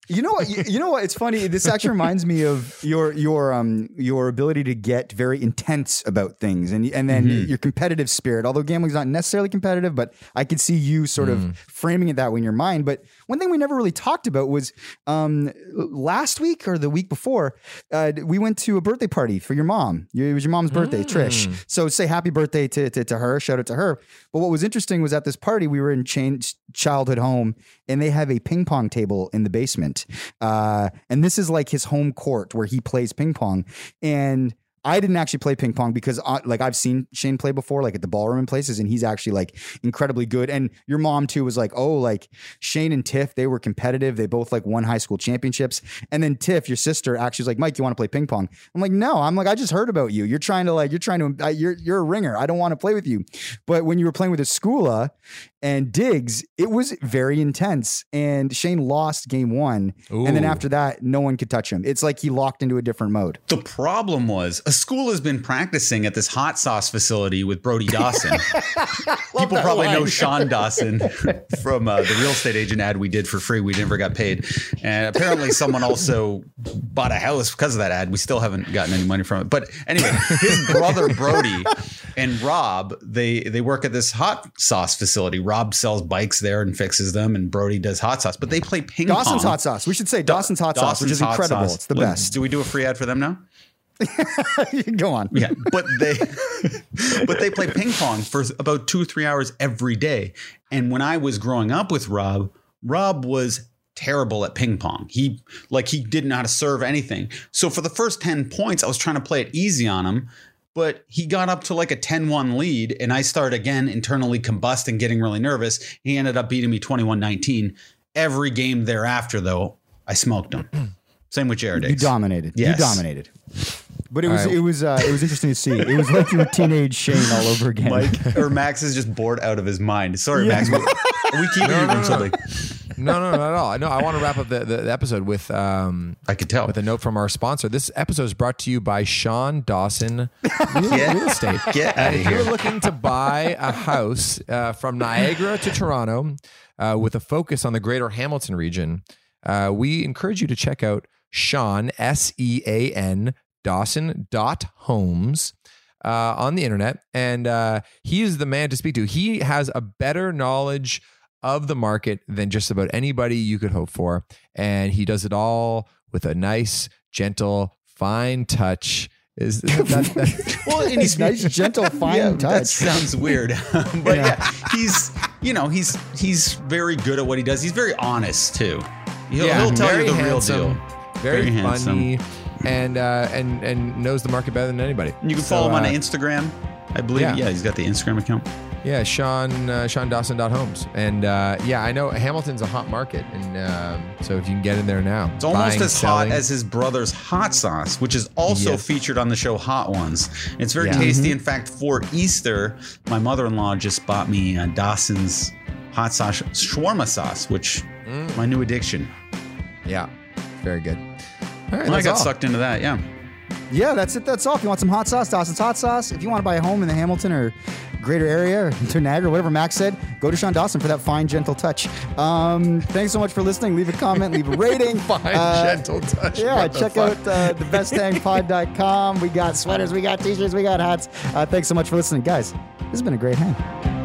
You know what? You, you know what? It's funny. This actually reminds me of your your um your ability to get very intense about things, and and then Mhm. your competitive spirit. Although gambling's not necessarily competitive, but I could see you sort of framing it that way in your mind. But one thing we never really talked about was um last week or the week before, uh, we went to a birthday party for your mom. It was your mom's birthday, Trish. So say happy birthday to, to to her. Shout out to her. But what was interesting was at this party we were in Shane's childhood home, and they have a ping pong table in the basement. Uh, and this is like his home court where he plays ping pong. And I didn't actually play ping pong because, uh, like, I've seen Shane play before, like at the ballroom and places, and he's actually like incredibly good. And your mom too was like, oh, like Shane and Tiff, they were competitive. They both like won high school championships. And then Tiff, your sister, actually was like, Mike, you want to play ping pong? I'm like, no. I'm like, I just heard about you. You're trying to like, you're trying to, uh, you're you're a ringer. I don't want to play with you. But when you were playing with Escula and Diggs, it was very intense. And Shane lost game one, and then after that, no one could touch him. It's like he locked into a different mode. The problem was a school has been practicing at this hot sauce facility with Brody Dawson. People probably know Sean Dawson from uh, the real estate agent ad we did for free. We never got paid. And apparently someone also bought a house because of that ad. We still haven't gotten any money from it. But anyway, his brother Brody and Rob, they they work at this hot sauce facility. Rob sells bikes there and fixes them, and Brody does hot sauce. But they play ping Dawson's pong. hot sauce. We should say Dawson's hot sauce, which is incredible. sauce. It's the best. Do we do a free ad for them now? Go on. Yeah, but they but they play ping pong for about two or three hours every day. And when I was growing up with Rob, Rob was terrible at ping pong. He like he didn't know how to serve anything. So for the first 10 points, I was trying to play it easy on him. But he got up to like a 10 1 lead, and I started again internally combusting, getting really nervous. He ended up beating me 21 19. Every game thereafter, though, I smoked him. Same with Jared You Diggs. dominated. Yes. You dominated. But it was All right. it was uh, it was interesting to see. It was like your teenage Shane all over again. Mike or Max is just bored out of his mind. Sorry, Max. but Are we keep No, you no, from no. something? No, no, not at all. No, I want to wrap up the, the, episode with um, I could tell. with a note from our sponsor. This episode is brought to you by Sean Dawson Real, Get- Real Estate. Get out if you're looking to buy a house uh, from Niagara to Toronto uh, with a focus on the greater Hamilton region, uh, we encourage you to check out Sean, S E A N, Dawson dot homes. Uh, on the internet, and uh, he is the man to speak to. He has a better knowledge of the market than just about anybody you could hope for, and he does it all with a nice, gentle, fine touch. Is that, that, Well, and he's nice, gentle, fine yeah, touch. That sounds weird, but yeah. he's you know he's he's very good at what he does. He's very honest too. He'll, Yeah, he'll tell you the handsome, real deal. very, Very funny, and uh, and and knows the market better than anybody. You can So, follow him on uh, Instagram. I believe. yeah. Yeah. he's got the Instagram account. Yeah, Sean uh, Sean Dawson Homes, and uh, yeah, I know Hamilton's a hot market, and um, so if you can get in there now, It's almost buying, as selling, hot as his brother's hot sauce, which is also Yes. featured on the show Hot Ones. It's very Yeah. tasty. In fact, for Easter, my mother-in-law just bought me uh, Dawson's hot sauce shawarma sauce, which Mm. my new addiction. yeah. Very good. All right, Well, I got all. sucked into that. Yeah. Yeah, that's it. That's all. If you want some hot sauce, Dawson's Hot Sauce. If you want to buy a home in the Hamilton or greater area or Niagara, whatever Max said, go to Sean Dawson for that fine, gentle touch. Um, thanks so much for listening. Leave a comment, leave a rating. Fine, Uh, gentle touch. Yeah, check out uh, thebesthangpod.com. We got sweaters, we got t-shirts, we got hats. Uh, thanks so much for listening. Guys, this has been a great hang.